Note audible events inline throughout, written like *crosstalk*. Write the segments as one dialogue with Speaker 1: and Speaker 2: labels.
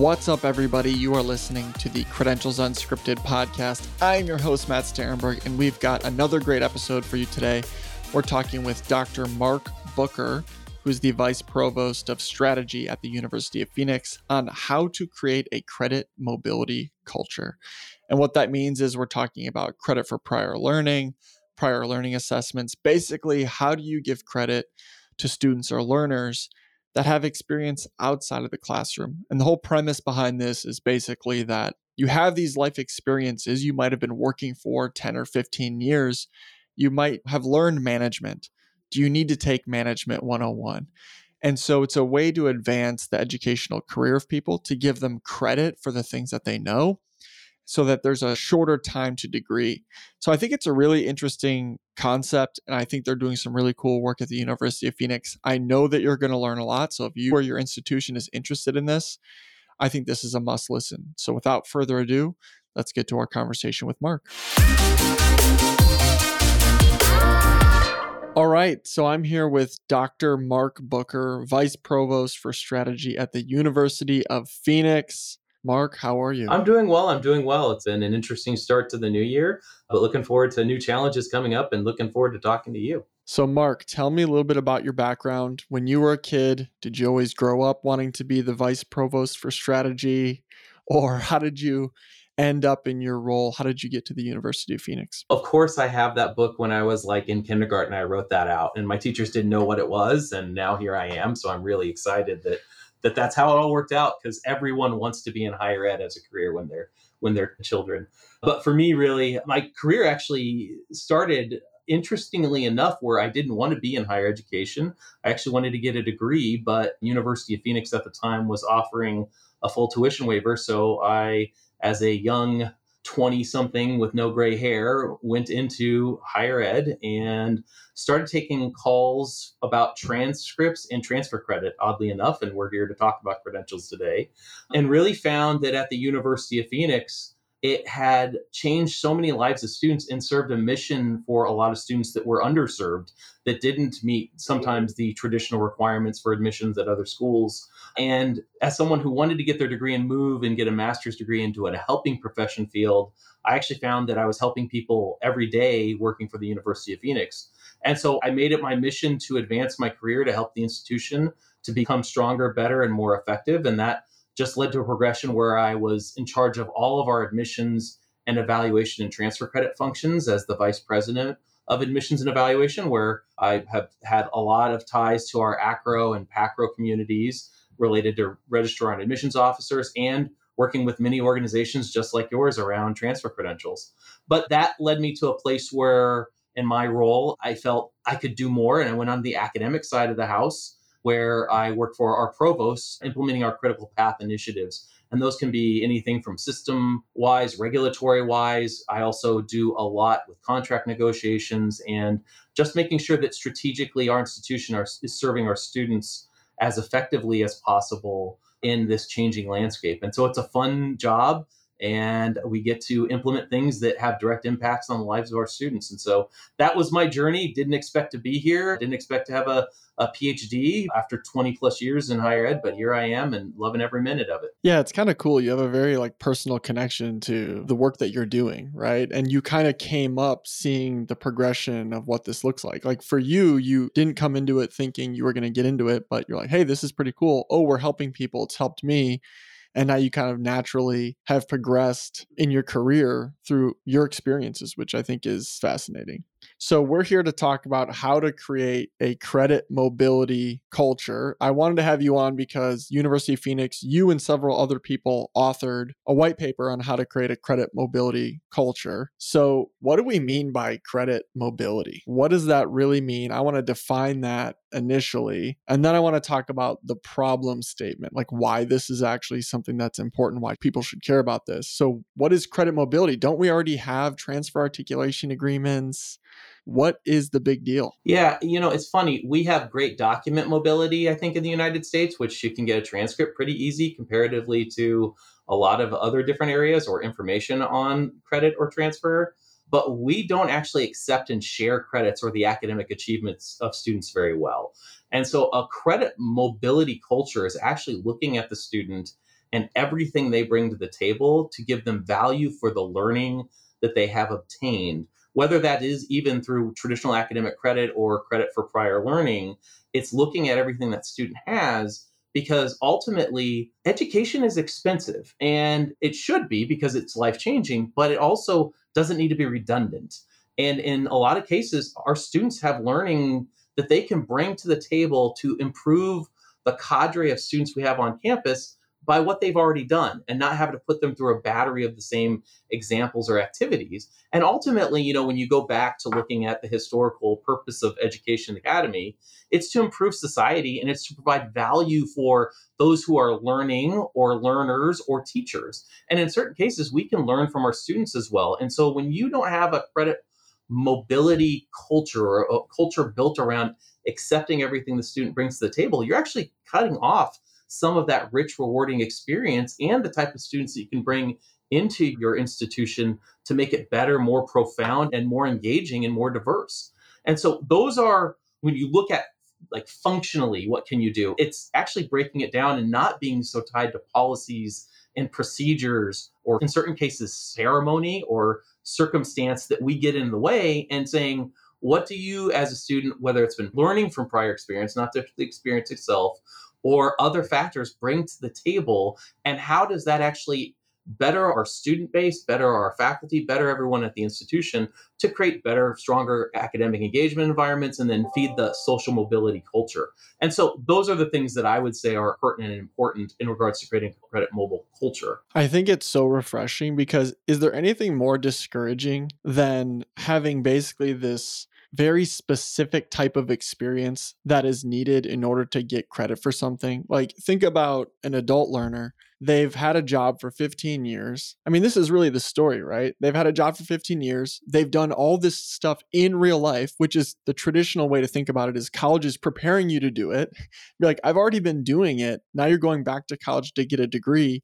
Speaker 1: What's up, everybody? You are listening to the Credentials Unscripted podcast. I'm your host, Matt Starenberg, and we've got another great episode for you today. We're talking with Dr. Marc Booker, who's the Vice Provost of Strategy at the University of Phoenix, on how to create a credit mobility culture. And what that means is we're talking about credit for prior learning, prior learning assessments. Basically, how do you give credit to students or learners that have experience outside of the classroom? And the whole premise behind this is basically that you have these life experiences you might have been working for 10 or 15 years. You might have learned management. Do you need to take management 101? And so it's a way to advance the educational career of people to give them credit for the things that they know so that there's a shorter time to degree. So I think it's a really interesting concept. And I think they're doing some really cool work at the University of Phoenix. I know that you're going to learn a lot. So if you or your institution is interested in this, I think this is a must listen. So without further ado, let's get to our conversation with Marc. All right, so I'm here with Dr. Marc Booker, Vice Provost for Strategy at the University of Phoenix. Marc, how are you?
Speaker 2: I'm doing well. I'm doing well. It's been an interesting start to the new year, but looking forward to new challenges coming up and looking forward to talking to you.
Speaker 1: So, Marc, tell me a little bit about your background. When you were a kid, did you always grow up wanting to be the vice provost for strategy? Or how did you end up in your role? How did you get to the University of Phoenix?
Speaker 2: Of course, I have that book when I was like in kindergarten. I wrote that out, and my teachers didn't know what it was. And now here I am. So, I'm really excited that that that's how it all worked out because everyone wants to be in higher ed as a career when they're when they're *laughs* children. But for me, really, my career actually started interestingly enough where I didn't want to be in higher education. I actually wanted to get a degree, but University of Phoenix at the time was offering a full tuition waiver. So I, as a young 20 something with no gray hair went into higher ed and started taking calls about transcripts and transfer credit oddly enough and we're here to talk about credentials today and really found that at the university of phoenix it had changed so many lives of students and served a mission for a lot of students that were underserved that didn't meet sometimes the traditional requirements for admissions at other schools. And as someone who wanted to get their degree and move and get a master's degree into a helping profession field, I actually found that I was helping people every day working for the University of Phoenix. And so I made it my mission to advance my career to help the institution to become stronger, better, and more effective. And that just led to a progression where I was in charge of all of our admissions and evaluation and transfer credit functions as the vice president of admissions and evaluation, where I have had a lot of ties to our AACRAO and PACRAO communities related to registrar and admissions officers and working with many organizations just like yours around transfer credentials. But that led me to a place where, in my role, I felt I could do more. And I went on the academic side of the house where I work for our provosts implementing our critical path initiatives. And those can be anything from system wise, regulatory wise. I also do a lot with contract negotiations and just making sure that strategically our institution are, is serving our students as effectively as possible in this changing landscape. And so it's a fun job and we get to implement things that have direct impacts on the lives of our students. And so that was my journey. Didn't expect to be here, didn't expect to have a, a PhD after 20 plus years in higher ed, but here I am and loving every minute of it.
Speaker 1: Yeah, it's kind of cool. You have a very like personal connection to the work that you're doing, right? And you kind of came up seeing the progression of what this looks like. Like for you, you didn't come into it thinking you were going to get into it, but you're like, hey, this is pretty cool. Oh, we're helping people. It's helped me and how you kind of naturally have progressed in your career through your experiences which i think is fascinating so we're here to talk about how to create a credit mobility culture. I wanted to have you on because University of Phoenix, you and several other people authored a white paper on how to create a credit mobility culture. So what do we mean by credit mobility? What does that really mean? I want to define that initially. And then I want to talk about the problem statement, like why this is actually something that's important, why people should care about this. So, what is credit mobility? Don't we already have transfer articulation agreements? What is the big deal?
Speaker 2: Yeah, you know, it's funny. We have great document mobility, I think, in the United States, which you can get a transcript pretty easy comparatively to a lot of other different areas or information on credit or transfer. But we don't actually accept and share credits or the academic achievements of students very well. And so a credit mobility culture is actually looking at the student and everything they bring to the table to give them value for the learning that they have obtained, whether that is even through traditional academic credit or credit for prior learning. It's looking at everything that student has because ultimately education is expensive and it should be because it's life changing, but it also doesn't need to be redundant. And in a lot of cases, our students have learning that they can bring to the table to improve the cadre of students we have on campus by what they've already done and not having to put them through a battery of the same examples or activities. And ultimately, you know, when you go back to looking at the historical purpose of Education Academy, it's to improve society and it's to provide value for those who are learning or learners or teachers. And in certain cases, we can learn from our students as well. And so when you don't have a credit mobility culture or a culture built around accepting everything the student brings to the table, you're actually cutting off some of that rich, rewarding experience and the type of students that you can bring into your institution to make it better, more profound, and more engaging and more diverse. And so those are when you look at like functionally what can you do it's actually breaking it down and not being so tied to policies and procedures or in certain cases ceremony or circumstance that we get in the way and saying what do you as a student whether it's been learning from prior experience not just the experience itself or other factors bring to the table and how does that actually better our student base better our faculty better everyone at the institution to create better stronger academic engagement environments and then feed the social mobility culture? And so those are the things that i would say are pertinent and important in regards to creating credit mobile culture.
Speaker 1: I think it's so refreshing because is there anything more discouraging than having basically this very specific type of experience that is needed in order to get credit for something. Like, think about an adult learner. They've had a job for 15 years. I mean, this is really the story, right? They've had a job for 15 years. They've done all this stuff in real life, which is the traditional way to think about it is college is preparing you to do it. *laughs* You're like, I've already been doing it. Now you're going back to college to get a degree.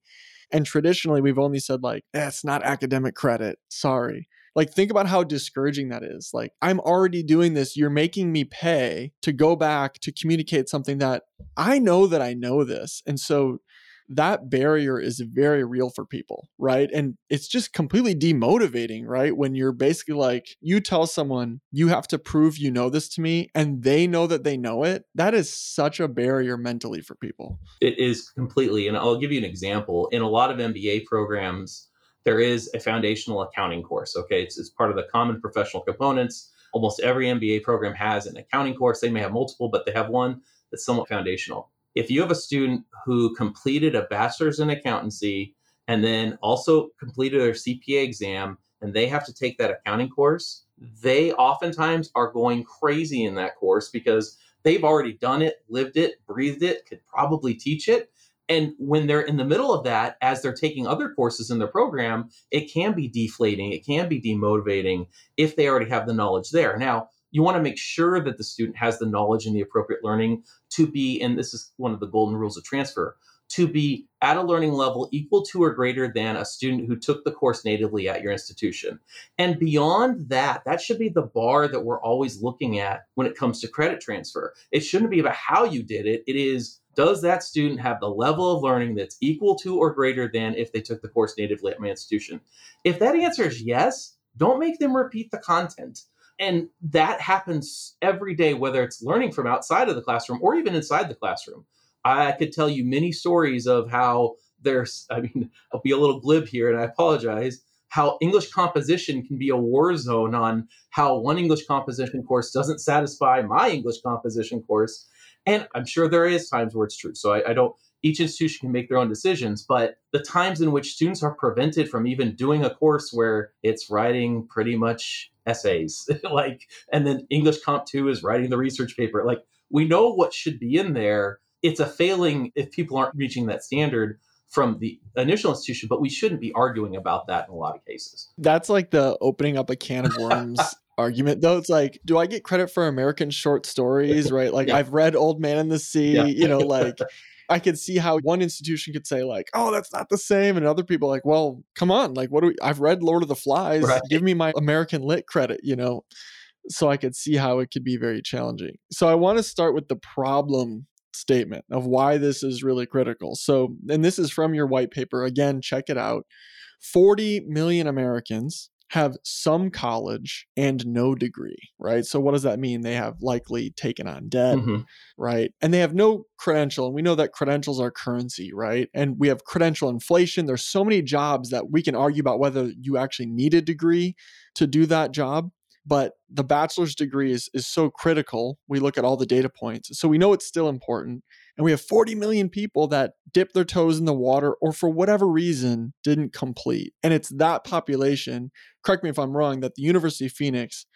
Speaker 1: And traditionally, we've only said, like, eh, it's not academic credit. Sorry. Like, think about how discouraging that is. Like, I'm already doing this. You're making me pay to go back to communicate something that I know that I know this. And so that barrier is very real for people, right? And it's just completely demotivating, right? When you're basically like, you tell someone, you have to prove you know this to me, and they know that they know it. That is such a barrier mentally for people.
Speaker 2: It is completely. And I'll give you an example. In a lot of MBA programs, there is a foundational accounting course. Okay, it's, it's part of the common professional components. Almost every MBA program has an accounting course. They may have multiple, but they have one that's somewhat foundational. If you have a student who completed a bachelor's in accountancy and then also completed their CPA exam and they have to take that accounting course, they oftentimes are going crazy in that course because they've already done it, lived it, breathed it, could probably teach it. And when they're in the middle of that, as they're taking other courses in their program, it can be deflating, it can be demotivating if they already have the knowledge there. Now, you want to make sure that the student has the knowledge and the appropriate learning to be, and this is one of the golden rules of transfer, to be at a learning level equal to or greater than a student who took the course natively at your institution. And beyond that, that should be the bar that we're always looking at when it comes to credit transfer. It shouldn't be about how you did it, it is does that student have the level of learning that's equal to or greater than if they took the course natively at my institution? If that answer is yes, don't make them repeat the content. And that happens every day, whether it's learning from outside of the classroom or even inside the classroom. I could tell you many stories of how there's, *laughs* I mean, I'll be a little glib here and I apologize, how English composition can be a war zone on how one English composition course doesn't satisfy my English composition course and I'm sure there is times where it's true. So I, I don't, each institution can make their own decisions, but the times in which students are prevented from even doing a course where it's writing pretty much essays, *laughs* like, and then English Comp 2 is writing the research paper, like, we know what should be in there. It's a failing if people aren't reaching that standard from the initial institution, but we shouldn't be arguing about that in a lot of cases.
Speaker 1: That's like the opening up a can of worms *laughs* argument though it's like do i get credit for american short stories right like yeah. i've read old man in the sea yeah. you know *laughs* like i could see how one institution could say like oh that's not the same and other people like well come on like what do we i've read lord of the flies right. give me my american lit credit you know so i could see how it could be very challenging so i want to start with the problem statement of why this is really critical. So, and this is from your white paper. Again, check it out. 40 million Americans have some college and no degree, right? So what does that mean? They have likely taken on debt, mm-hmm. right? And they have no credential. And we know that credentials are currency, right? And we have credential inflation. There's so many jobs that we can argue about whether you actually need a degree to do that job but the bachelor's degree is, is so critical. We look at all the data points. So we know it's still important. And we have 40 million people that dipped their toes in the water or for whatever reason didn't complete. And it's that population, correct me if I'm wrong, that the University of Phoenix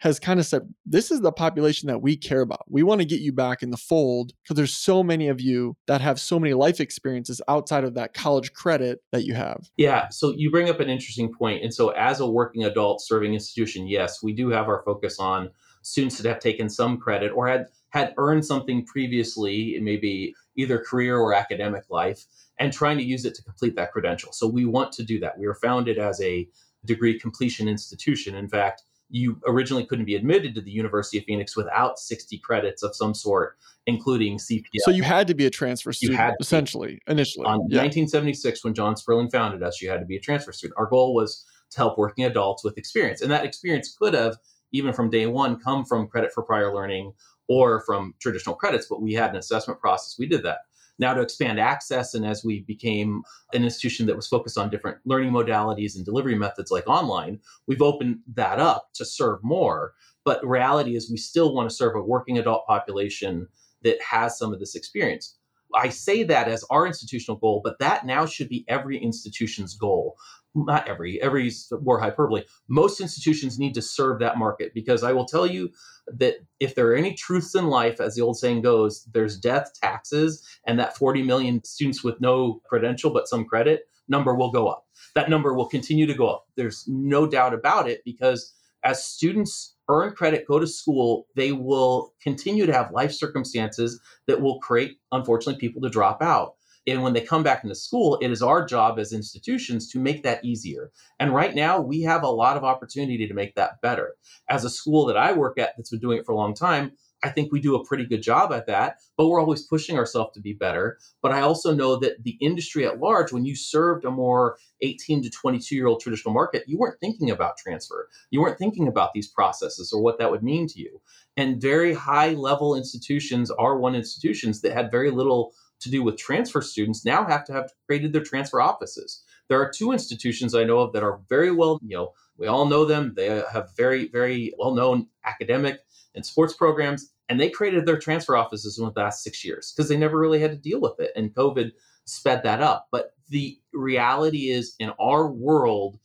Speaker 1: has kind of said, this is the population that we care about. We want to get you back in the fold because there's so many of you that have so many life experiences outside of that college credit that you have.
Speaker 2: Yeah. So you bring up an interesting point. And so as a working adult serving institution, yes, we do have our focus on students that have taken some credit or had had earned something previously, maybe either career or academic life, and trying to use it to complete that credential. So we want to do that. We were founded as a degree completion institution. In fact, you originally couldn't be admitted to the University of Phoenix without 60 credits of some sort, including CPL.
Speaker 1: So you had to be a transfer student, had essentially, initially.
Speaker 2: On yeah. 1976, when John Sperling founded us, you had to be a transfer student. Our goal was to help working adults with experience. And that experience could have, even from day one, come from credit for prior learning or from traditional credits, but we had an assessment process. We did that. Now, to expand access, and as we became an institution that was focused on different learning modalities and delivery methods like online, we've opened that up to serve more. But reality is, we still want to serve a working adult population that has some of this experience. I say that as our institutional goal, but that now should be every institution's goal not every, every more hyperbole. Most institutions need to serve that market because I will tell you that if there are any truths in life, as the old saying goes, there's death, taxes, and that 40 million students with no credential but some credit number will go up. That number will continue to go up. There's no doubt about it because as students earn credit, go to school, they will continue to have life circumstances that will create, unfortunately, people to drop out and when they come back into school, it is our job as institutions to make that easier. And right now, we have a lot of opportunity to make that better. As a school that I work at that's been doing it for a long time, I think we do a pretty good job at that, but we're always pushing ourselves to be better. But I also know that the industry at large, when you served a more 18 to 22 year old traditional market, you weren't thinking about transfer. You weren't thinking about these processes or what that would mean to you. And very high level institutions are one institutions that had very little to do with transfer students now have to have created their transfer offices. There are two institutions I know of that are very well, you know, we all know them. They have very, very well known academic and sports programs, and they created their transfer offices in the last six years because they never really had to deal with it. And COVID sped that up. But the reality is, in our world,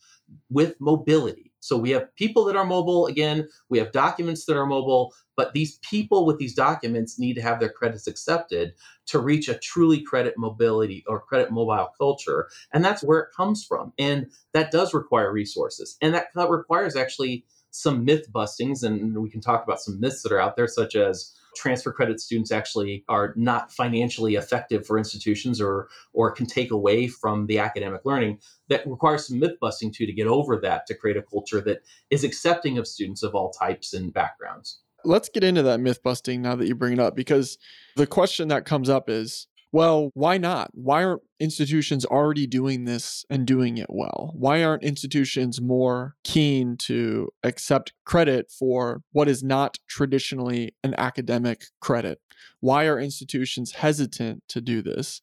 Speaker 2: with mobility, so we have people that are mobile again, we have documents that are mobile, but these people with these documents need to have their credits accepted to reach a truly credit mobility or credit mobile culture. And that's where it comes from. And that does require resources. And that requires actually some myth bustings. And we can talk about some myths that are out there, such as transfer credit students actually are not financially effective for institutions or or can take away from the academic learning that requires some myth busting too to get over that to create a culture that is accepting of students of all types and backgrounds.
Speaker 1: Let's get into that myth busting now that you bring it up because the question that comes up is well, why not? Why aren't institutions already doing this and doing it well? Why aren't institutions more keen to accept credit for what is not traditionally an academic credit? Why are institutions hesitant to do this?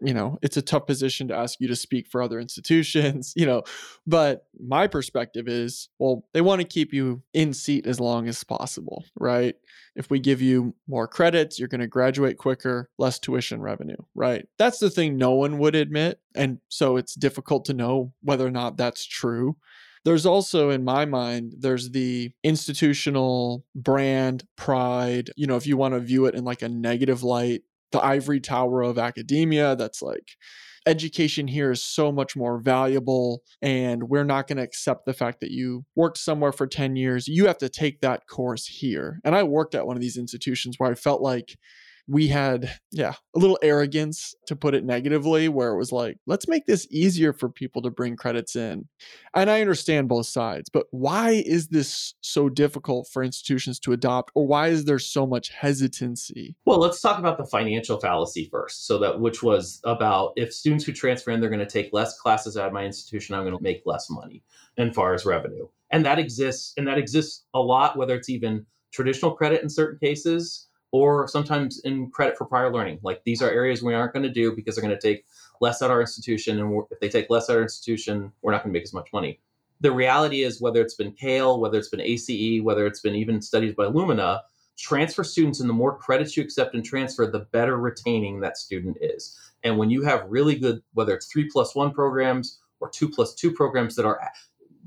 Speaker 1: You know it's a tough position to ask you to speak for other institutions *laughs* you know but my perspective is well they want to keep you in seat as long as possible right? If we give you more credits you're going to graduate quicker less tuition revenue right? That's the thing no one would admit and so it's difficult to know whether or not that's true. There's also in my mind there's the institutional brand pride you know if you want to view it in like a negative light the ivory tower of academia that's like education here is so much more valuable and we're not going to accept the fact that you worked somewhere for 10 years. You have to take that course here. And i worked at one of these institutions where i felt like we had, yeah, a little arrogance to put it negatively, where it was like, let's make this easier for people to bring credits in. And I understand both sides, but why is this so difficult for institutions to adopt, or why is there so much hesitancy?
Speaker 2: Well, let's talk about the financial fallacy first. So, that which was about if students who transfer in, they're going to take less classes of my institution, I'm going to make less money as far as revenue. And that exists, and that exists a lot, whether it's even traditional credit in certain cases or sometimes in credit for prior learning. Like these are areas we aren't going to do because they're going to take less at our institution. And if they take less at our institution, we're not going to make as much money. The reality is, whether it's been CAEL, whether it's been ACE, whether it's been even studies by Lumina, transfer students and the more credits you accept and transfer, the better retaining that student is. And when you have really good, whether it's three plus one programs or two plus two programs that are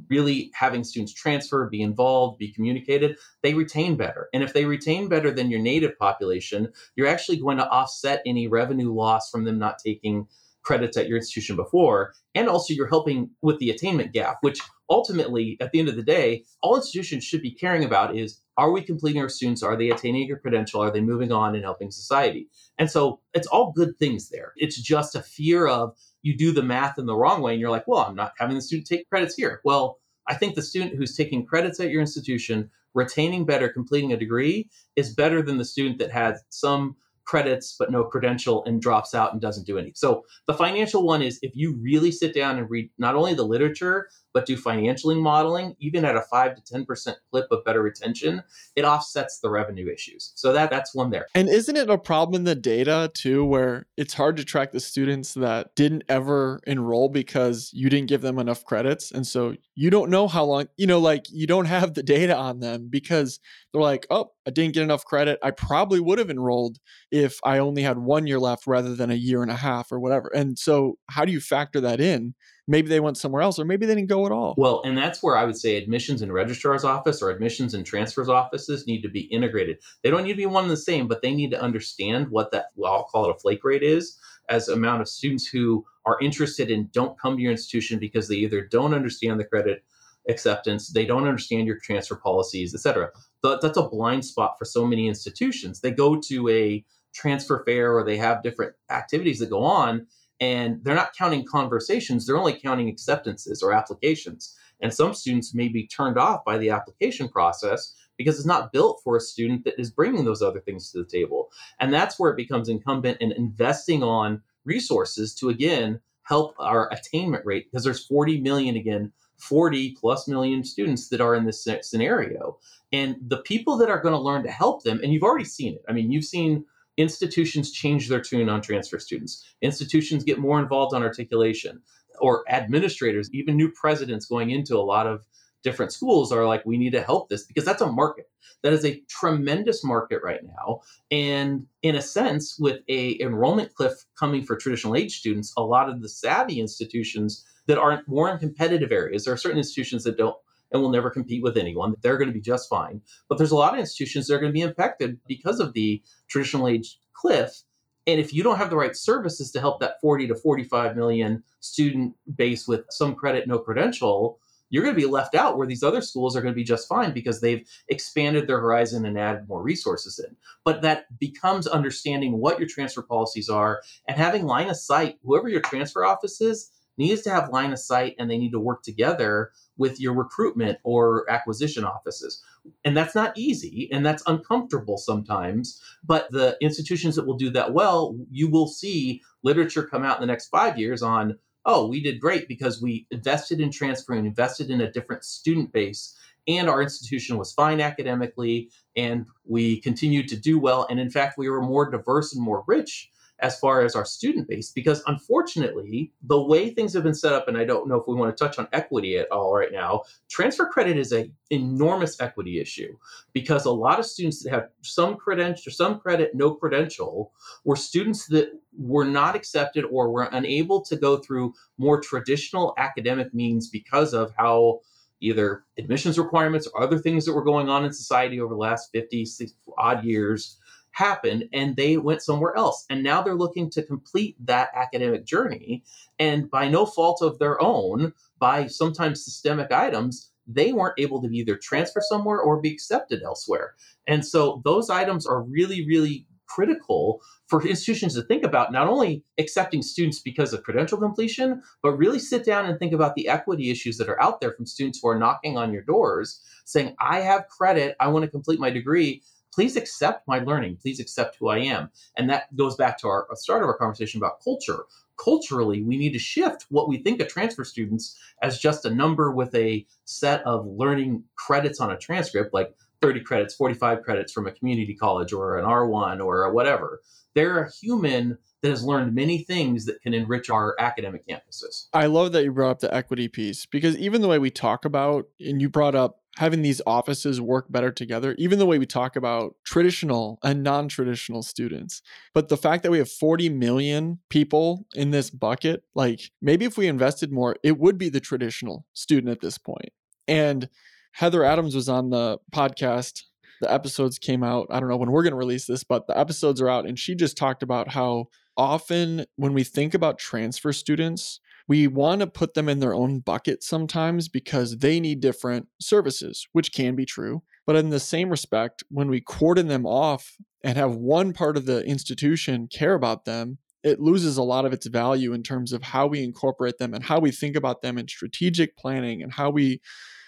Speaker 2: really having students transfer, be involved, be communicated, they retain better. And if they retain better than your native population, you're actually going to offset any revenue loss from them not taking credits at your institution before. And also, you're helping with the attainment gap, which ultimately, at the end of the day, all institutions should be caring about is are we completing our students? Are they attaining your credential? Are they moving on and helping society? And so it's all good things there. It's just a fear of you do the math in the wrong way and you're like, well, I'm not having the student take credits here. Well, I think the student who's taking credits at your institution, retaining better, completing a degree is better than the student that has some credits but no credential and drops out and doesn't do any. So the financial one is if you really sit down and read not only the literature but do financially modeling, even at a five to ten percent clip of better retention, it offsets the revenue issues. So that that's one there.
Speaker 1: And isn't it a problem in the data too, where it's hard to track the students that didn't ever enroll because you didn't give them enough credits, and so you don't know how long, you know, like you don't have the data on them because they're like, oh, I didn't get enough credit. I probably would have enrolled if I only had one year left rather than a year and a half or whatever. And so, how do you factor that in? Maybe they went somewhere else or maybe they didn't go at all.
Speaker 2: Well, and that's where I would say admissions and registrar's office or admissions and transfers offices need to be integrated. They don't need to be one and the same, but they need to understand what that well, I'll call it a flake rate is as amount of students who are interested and don't come to your institution because they either don't understand the credit acceptance, they don't understand your transfer policies, et cetera. That's a blind spot for so many institutions. They go to a transfer fair or they have different activities that go on and they're not counting conversations they're only counting acceptances or applications. And some students may be turned off by the application process because it's not built for a student that is bringing those other things to the table. And that's where it becomes incumbent in investing on resources to again help our attainment rate because there's 40 million again 40 plus million students that are in this scenario. And the people that are going to learn to help them and you've already seen it. I mean you've seen institutions change their tune on transfer students. Institutions get more involved on articulation, or administrators, even new presidents going into a lot of different schools are like, we need to help this because that's a market. That is a tremendous market right now. And in a sense, with a enrollment cliff coming for traditional age students, a lot of the savvy institutions that aren't more in competitive areas, there are certain institutions that don't and will never compete with anyone. They're going to be just fine. But there's a lot of institutions that are going to be impacted because of the traditional age cliff. And if you don't have the right services to help that 40 to 45 million student base with some credit, no credential, you're going to be left out where these other schools are going to be just fine because they've expanded their horizon and added more resources in. But that becomes understanding what your transfer policies are and having line of sight, whoever your transfer office is, needs to have line of sight and they need to work together with your recruitment or acquisition offices. And that's not easy and that's uncomfortable sometimes. But the institutions that will do that well, you will see literature come out in the next five years on, oh, we did great because we invested in transferring, invested in a different student base. And our institution was fine academically, and we continued to do well. And in fact, we were more diverse and more rich as far as our student base because unfortunately the way things have been set up and i don't know if we want to touch on equity at all right now transfer credit is an enormous equity issue because a lot of students that have some credential some credit no credential were students that were not accepted or were unable to go through more traditional academic means because of how either admissions requirements or other things that were going on in society over the last 50 60 odd years happened and they went somewhere else. And now they're looking to complete that academic journey. And by no fault of their own, by sometimes systemic items, they weren't able to either transfer somewhere or be accepted elsewhere. And so those items are really, really critical for institutions to think about not only accepting students because of credential completion, but really sit down and think about the equity issues that are out there from students who are knocking on your doors saying, I have credit, I want to complete my degree. Please accept my learning. Please accept who I am. And that goes back to our start of our conversation about culture. Culturally, we need to shift what we think of transfer students as just a number with a set of learning credits on a transcript, like 30 credits, 45 credits from a community college or an R1 or whatever. They're a human that has learned many things that can enrich our academic campuses.
Speaker 1: I love that you brought up the equity piece because even the way we talk about, and you brought up having these offices work better together, even the way we talk about traditional and non traditional students. But the fact that we have 40 million people in this bucket, like maybe if we invested more, it would be the traditional student at this point. And Heather Adams was on the podcast. The episodes came out. I don't know when we're going to release this, but the episodes are out. And she just talked about how often when we think about transfer students, we want to put them in their own bucket sometimes because they need different services, which can be true. But in the same respect, when we cordon them off and have one part of the institution care about them, it loses a lot of its value in terms of how we incorporate them and how we think about them in strategic planning and how we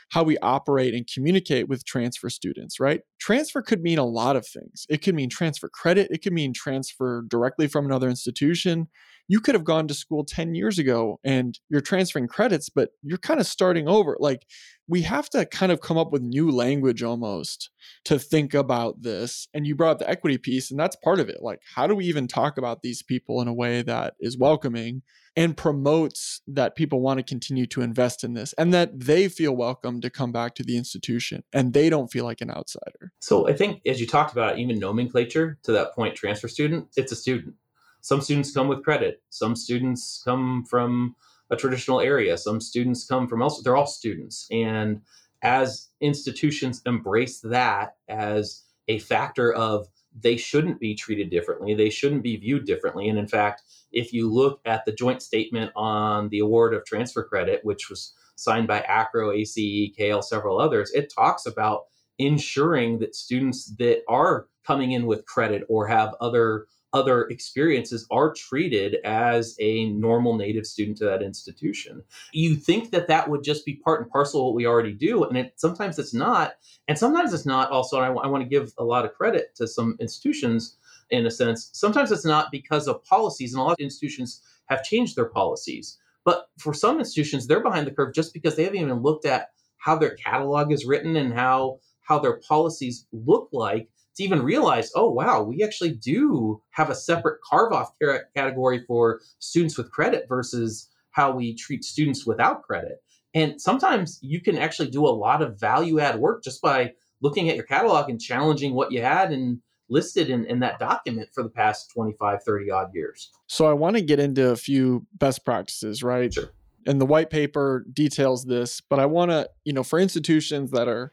Speaker 1: how we operate and communicate with transfer students, right? Transfer could mean a lot of things. It could mean transfer credit, it could mean transfer directly from another institution. You could have gone to school 10 years ago and you're transferring credits, but you're kind of starting over. Like, we have to kind of come up with new language almost to think about this. And you brought up the equity piece, and that's part of it. Like, how do we even talk about these people in a way that is welcoming and promotes that people want to continue to invest in this and that they feel welcome to come back to the institution and they don't feel like an outsider.
Speaker 2: So I think as you talked about even nomenclature to that point transfer student, it's a student. Some students come with credit, some students come from a traditional area, some students come from elsewhere. They're all students and as institutions embrace that as a factor of they shouldn't be treated differently. They shouldn't be viewed differently. And in fact, if you look at the joint statement on the award of transfer credit, which was signed by AACRAO, ACE, CAEL, several others, it talks about ensuring that students that are coming in with credit or have other other experiences are treated as a normal native student to that institution. You think that that would just be part and parcel of what we already do, and it, sometimes it's not. And sometimes it's not also, and I, I want to give a lot of credit to some institutions in a sense. Sometimes it's not because of policies, and a lot of institutions have changed their policies. But for some institutions, they're behind the curve just because they haven't even looked at how their catalog is written and how how their policies look like to even realize, oh, wow, we actually do have a separate carve off category for students with credit versus how we treat students without credit. And sometimes you can actually do a lot of value add work just by looking at your catalog and challenging what you had and listed in, in that document for the past 25, 30 odd years.
Speaker 1: So I want to get into a few best practices, right?
Speaker 2: Sure.
Speaker 1: And the white paper details this, but I want to, you know, for institutions that are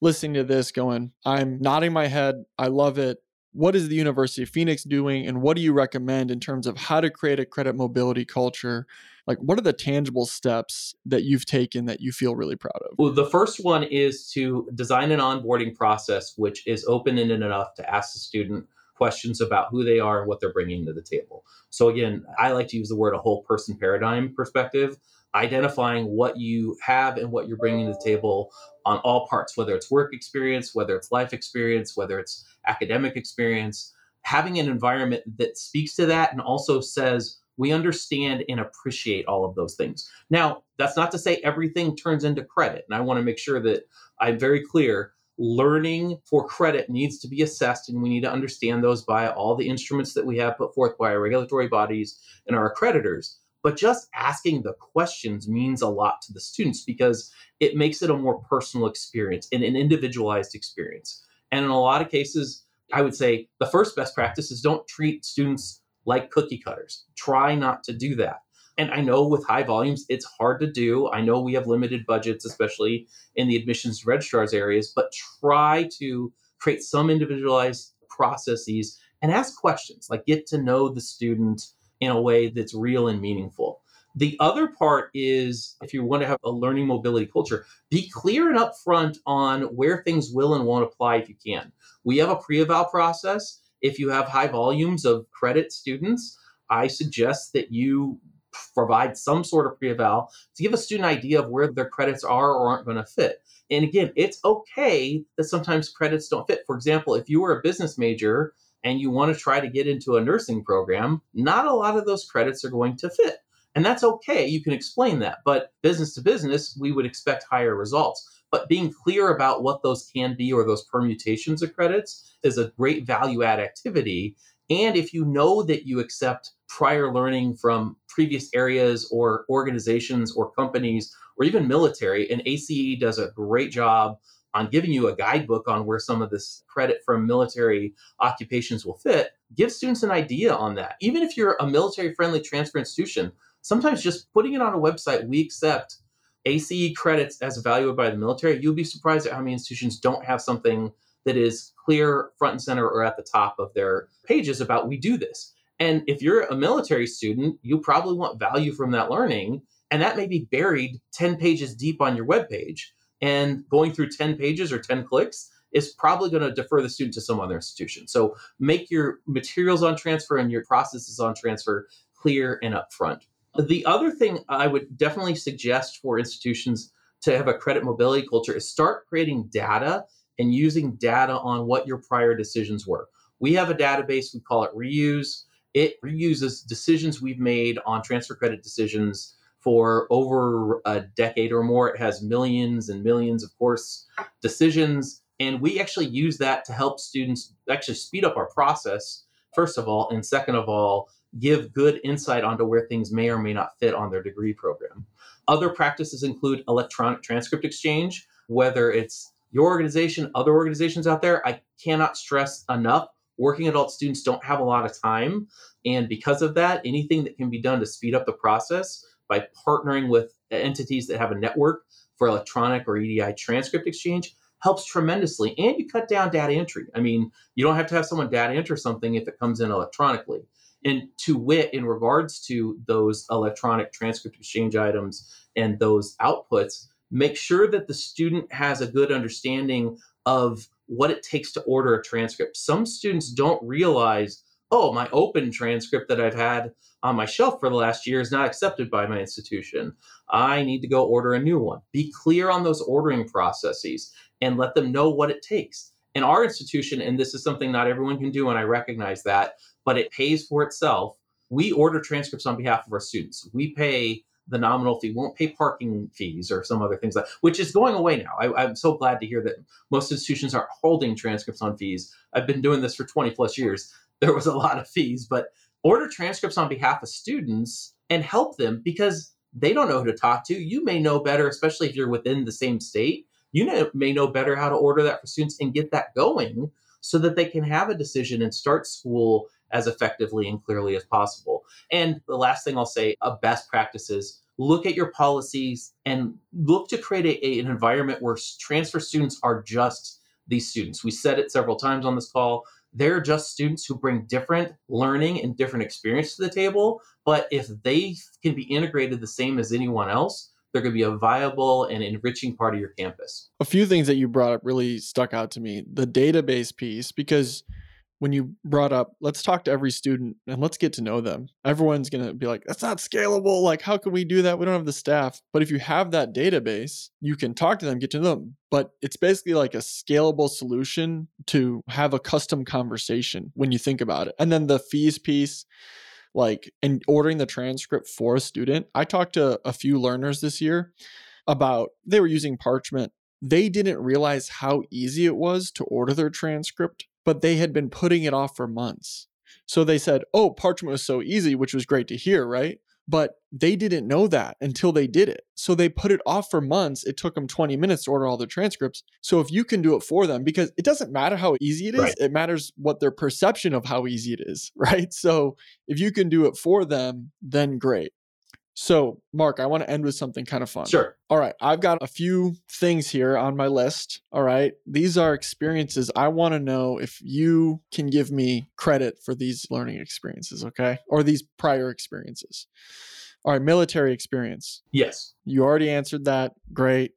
Speaker 1: listening to this going, I'm nodding my head. I love it. What is the University of Phoenix doing? And what do you recommend in terms of how to create a credit mobility culture? Like, what are the tangible steps that you've taken that you feel really proud of?
Speaker 2: Well, the first one is to design an onboarding process which is open ended enough to ask the student questions about who they are and what they're bringing to the table. So, again, I like to use the word a whole person paradigm perspective identifying what you have and what you're bringing to the table on all parts, whether it's work experience, whether it's life experience, whether it's academic experience, having an environment that speaks to that and also says, we understand and appreciate all of those things. Now, that's not to say everything turns into credit. And I want to make sure that I'm very clear. Learning for credit needs to be assessed, and we need to understand those by all the instruments that we have put forth by our regulatory bodies and our accreditors. But just asking the questions means a lot to the students because it makes it a more personal experience and an individualized experience. And in a lot of cases, I would say the first best practice is don't treat students like cookie cutters. Try not to do that. And I know with high volumes, it's hard to do. I know we have limited budgets, especially in the admissions registrars areas, but try to create some individualized processes and ask questions like get to know the student in a way that's real and meaningful. The other part is if you want to have a learning mobility culture, be clear and upfront on where things will and won't apply if you can. We have a pre eval process, if you have high volumes of credit students, I suggest that you provide some sort of pre-eval to give a student idea of where their credits are or aren't going to fit. And again, it's okay that sometimes credits don't fit. For example, if you were a business major and you want to try to get into a nursing program, not a lot of those credits are going to fit. And that's okay. You can explain that. But business to business, we would expect higher results. But being clear about what those can be or those permutations of credits is a great value add activity. And if you know that you accept prior learning from previous areas or organizations or companies or even military, and ACE does a great job on giving you a guidebook on where some of this credit from military occupations will fit, give students an idea on that. Even if you're a military friendly transfer institution, sometimes just putting it on a website, we accept ACE credits as evaluated by the military. You'll be surprised at how many institutions don't have something that is clear front and center or at the top of their pages about we do this. And if you're a military student, you probably want value from that learning. And that may be buried 10 pages deep on your web page. And going through 10 pages or 10 clicks is probably going to defer the student to some other institution. So make your materials on transfer and your processes on transfer clear and upfront. The other thing I would definitely suggest for institutions to have a credit mobility culture is start creating data and using data on what your prior decisions were. We have a database, we call it reuse. It reuses decisions we've made on transfer credit decisions for over a decade or more. It has millions and millions of course decisions. And we actually use that to help students actually speed up our process, first of all. And second of all, give good insight onto where things may or may not fit on their degree program. Other practices include electronic transcript exchange, whether it's your organization, other organizations out there. I cannot stress enough working adult students don't have a lot of time. And because of that, anything that can be done to speed up the process by partnering with entities that have a network for electronic or EDI transcript exchange helps tremendously. And you cut down data entry. I mean, you don't have to have someone data enter something if it comes in electronically. And to wit, in regards to those electronic transcript exchange items and those outputs, make sure that the student has a good understanding of what it takes to order a transcript. Some students don't realize, oh, my open transcript that I've had on my shelf for the last year is not accepted by my institution. I need to go order a new one. Be clear on those ordering processes and let them know what it takes. In our institution, and this is something not everyone can do, and I recognize that, but it pays for itself. We order transcripts on behalf of our students. We pay the nominal fee, we won't pay parking fees or some other things like which is going away now. I, am so glad to hear that most institutions aren't holding transcripts on fees. I've been doing this for 20 plus years. There was a lot of fees, but order transcripts on behalf of students and help them because they don't know who to talk to. You may know better, especially if you're within the same state. You may know better how to order that for students and get that going so that they can have a decision and start school as effectively and clearly as possible. And the last thing I'll say, a best practices look at your policies and look to create a, a, an environment where transfer students are just these students. We said it several times on this call. They're just students who bring different learning and different experience to the table. But if they can be integrated the same as anyone else, they're going to be a viable and enriching part of your campus.
Speaker 1: A few things that you brought up really stuck out to me. The database piece, because when you brought up let's talk to every student and let's get to know them. Everyone's going to be like that's not scalable like how can we do that? We don't have the staff. But if you have that database you can talk to them get to know them. But it's basically like a scalable solution to have a custom conversation when you think about it. And then the fees piece like in ordering the transcript for a student i talked to a few learners this year about they were using parchment. They didn't realize how easy it was to order their transcript but they had been putting it off for months. So they said, oh, parchment was so easy, which was great to hear, right? But they didn't know that until they did it. So they put it off for months. It took them 20 minutes to order all the transcripts. So if you can do it for them, because it doesn't matter how easy it is, right. it matters what their perception of how easy it is, *laughs* right? So if you can do it for them, then great. So, Marc, I want to end with something kind of fun.
Speaker 2: Sure.
Speaker 1: All right. I've got a few things here on my list. All right. These are experiences. I want to know if you can give me credit for these learning experiences, okay? Or these prior experiences. All right. Military experience.
Speaker 2: Yes.
Speaker 1: You already answered that. Great.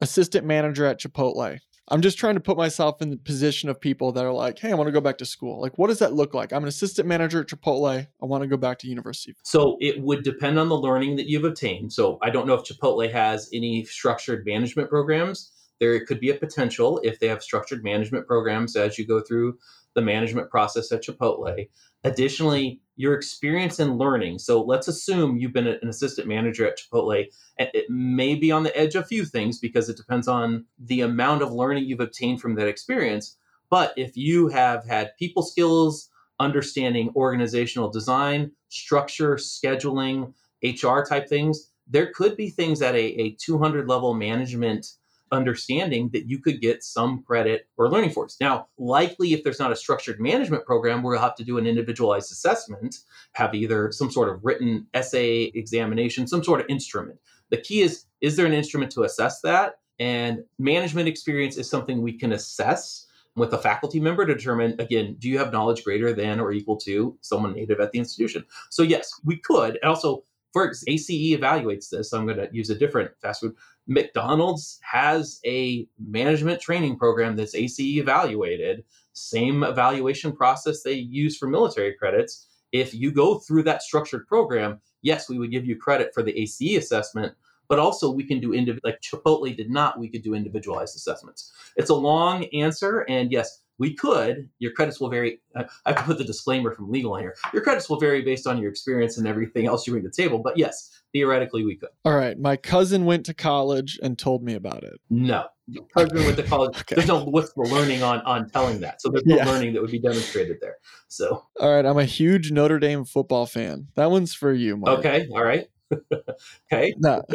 Speaker 1: Assistant manager at Chipotle. I'm just trying to put myself in the position of people that are like, hey, I want to go back to school. Like, what does that look like? I'm an assistant manager at Chipotle. I want to go back to university.
Speaker 2: So it would depend on the learning that you've obtained. So I don't know if Chipotle has any structured management programs. There could be a potential if they have structured management programs as you go through the management process at Chipotle. Additionally, your experience in learning. So let's assume you've been an assistant manager at Chipotle. It may be on the edge of a few things because it depends on the amount of learning you've obtained from that experience. But if you have had people skills, understanding organizational design, structure, scheduling, HR type things, there could be things at a, a 200 level management understanding that you could get some credit or learning for Now, likely if there's not a structured management program, we'll have to do an individualized assessment, have either some sort of written essay examination, some sort of instrument. The key is is there an instrument to assess that? And management experience is something we can assess with a faculty member to determine again do you have knowledge greater than or equal to someone native at the institution? So yes we could. And also for ACE evaluates this. I'm going to use a different fast food McDonald's has a management training program that's ACE evaluated, same evaluation process they use for military credits. If you go through that structured program, yes, we would give you credit for the ACE assessment, but also we can do individual, like Chipotle did not, we could do individualized assessments. It's a long answer, and yes, we could. Your credits will vary. Uh, I have to put the disclaimer from legal on here. Your credits will vary based on your experience and everything else you bring to the table. But yes, theoretically, we could.
Speaker 1: All right. My cousin went to college and told me about it.
Speaker 2: No, your cousin went to college. *laughs* okay. There's no what's the learning on on telling that. So there's no yeah. learning that would be demonstrated there. So.
Speaker 1: All right. I'm a huge Notre Dame football fan. That one's for you, Marc.
Speaker 2: Okay. All right. *laughs* okay. No. *laughs*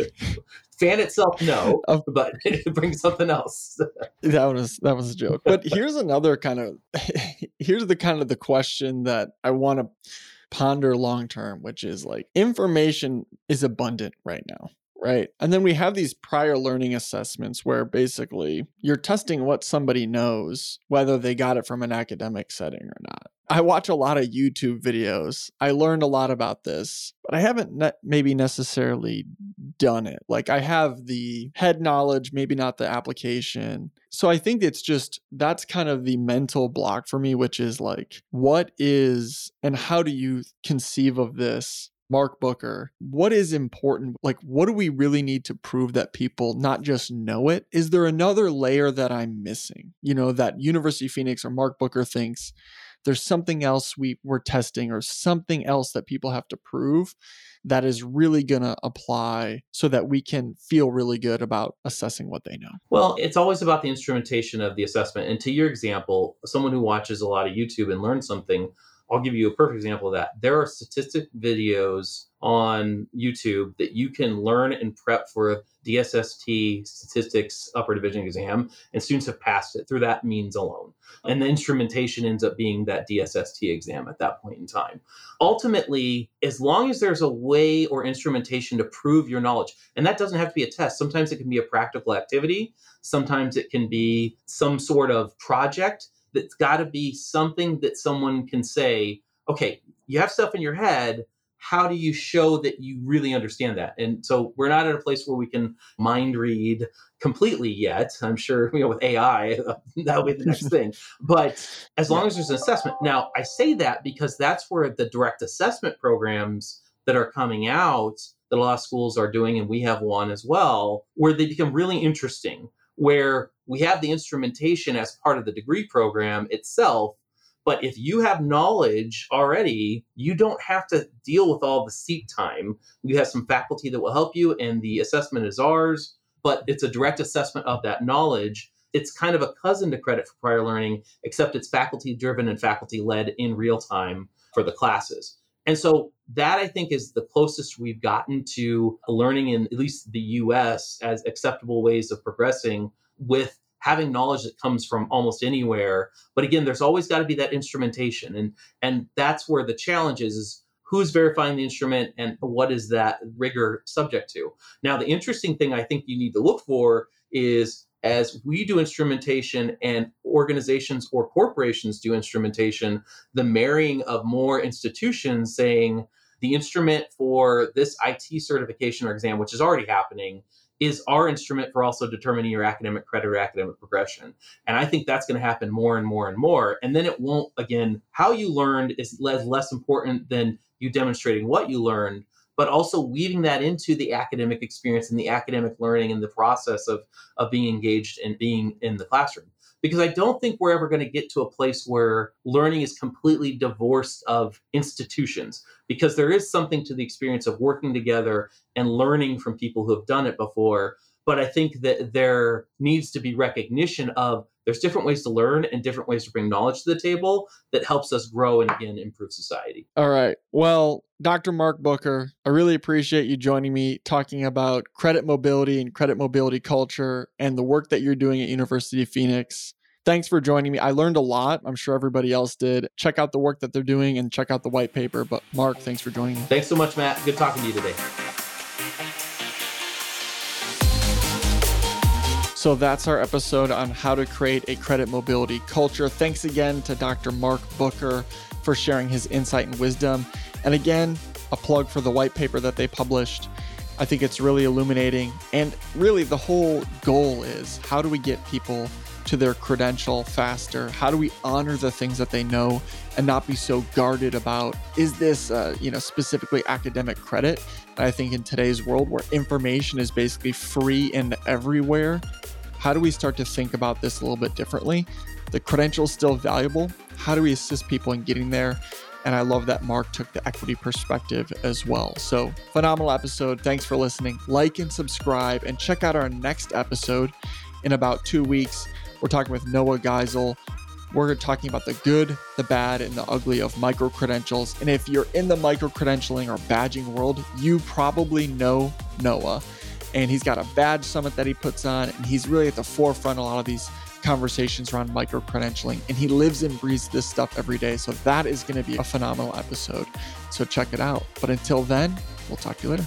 Speaker 2: fan itself, no, of, but *laughs* it brings something else.
Speaker 1: that was that was a joke. But here's another kind of *laughs* here's the kind of the question that I want to ponder long term, which is like information is abundant right now. Right. And then we have these prior learning assessments where basically you're testing what somebody knows, whether they got it from an academic setting or not. I watch a lot of YouTube videos. I learned a lot about this, but I haven't ne- maybe necessarily done it. Like I have the head knowledge, maybe not the application. So I think it's just that's kind of the mental block for me, which is like, what is and how do you conceive of this Marc Booker, what is important? Like, what do we really need to prove that people not just know it? Is there another layer that I'm missing? You know, that University Phoenix or Marc Booker thinks there's something else we, we're testing or something else that people have to prove that is really going to apply so that we can feel really good about assessing what they know?
Speaker 2: Well, it's always about the instrumentation of the assessment. And to your example, someone who watches a lot of YouTube and learns something, I'll give you a perfect example of that. There are statistic videos on YouTube that you can learn and prep for a DSST statistics upper division exam, and students have passed it through that means alone. And the instrumentation ends up being that DSST exam at that point in time. Ultimately, as long as there's a way or instrumentation to prove your knowledge, and that doesn't have to be a test, sometimes it can be a practical activity, sometimes it can be some sort of project that's got to be something that someone can say, okay, you have stuff in your head how do you show that you really understand that? And so we're not at a place where we can mind read completely yet. I'm sure, you know, with AI, *laughs* that'll be the next *laughs* thing. But as long as there's an assessment. Now, I say that because that's where the direct assessment programs that are coming out that a lot of schools are doing, and we have one as well, where they become really interesting, where we have the instrumentation as part of the degree program itself but if you have knowledge already, you don't have to deal with all the seat time. You have some faculty that will help you, and the assessment is ours, but it's a direct assessment of that knowledge. It's kind of a cousin to credit for prior learning, except it's faculty driven and faculty led in real time for the classes. And so that I think is the closest we've gotten to learning in at least the US as acceptable ways of progressing with having knowledge that comes from almost anywhere. But again, there's always got to be that instrumentation. And and that's where the challenge is, is who's verifying the instrument and what is that rigor subject to. Now, the interesting thing I think you need to look for is as we do instrumentation and organizations or corporations do instrumentation, the marrying of more institutions saying the instrument for this IT certification or exam, which is already happening, is our instrument for also determining your academic credit or academic progression. And I think that's going to happen more and more and more. And then it won't, again, how you learned is less important than you demonstrating what you learned, but also weaving that into the academic experience and the academic learning and the process of, of being engaged and being in the classroom because I don't think we're ever going to get to a place where learning is completely divorced of institutions because there is something to the experience of working together and learning from people who have done it before. But I think that there needs to be recognition of there's different ways to learn and different ways to bring knowledge to the table that helps us grow and again improve society.
Speaker 1: All right. Well, Dr. Marc Booker, I really appreciate you joining me talking about credit mobility and credit mobility culture and the work that you're doing at University of Phoenix. Thanks for joining me. I learned a lot. I'm sure everybody else did. Check out the work that they're doing and check out the white paper. But Mark, thanks for joining me.
Speaker 2: Thanks so much, Matt. Good talking to you today.
Speaker 1: So that's our episode on how to create a credit mobility culture. Thanks again to Dr. Marc Booker for sharing his insight and wisdom. And again, a plug for the white paper that they published. I think it's really illuminating. And really, the whole goal is how do we get people to their credential faster? How do we honor the things that they know and not be so guarded about is this, uh, you know, specifically academic credit? And I think in today's world where information is basically free and everywhere, how do we start to think about this a little bit differently? The credential is still valuable. How do we assist people in getting there? And I love that Marc took the equity perspective as well. So, phenomenal episode. Thanks for listening. Like and subscribe, and check out our next episode in about two weeks. We're talking with Noah Geisel. We're talking about the good, the bad, and the ugly of micro credentials. And if you're in the micro credentialing or badging world, you probably know Noah. And he's got a badge summit that he puts on, and he's really at the forefront of a lot of these conversations around micro credentialing. And he lives and breathes this stuff every day. So that is going to be a phenomenal episode. So check it out. But until then, we'll talk to you later.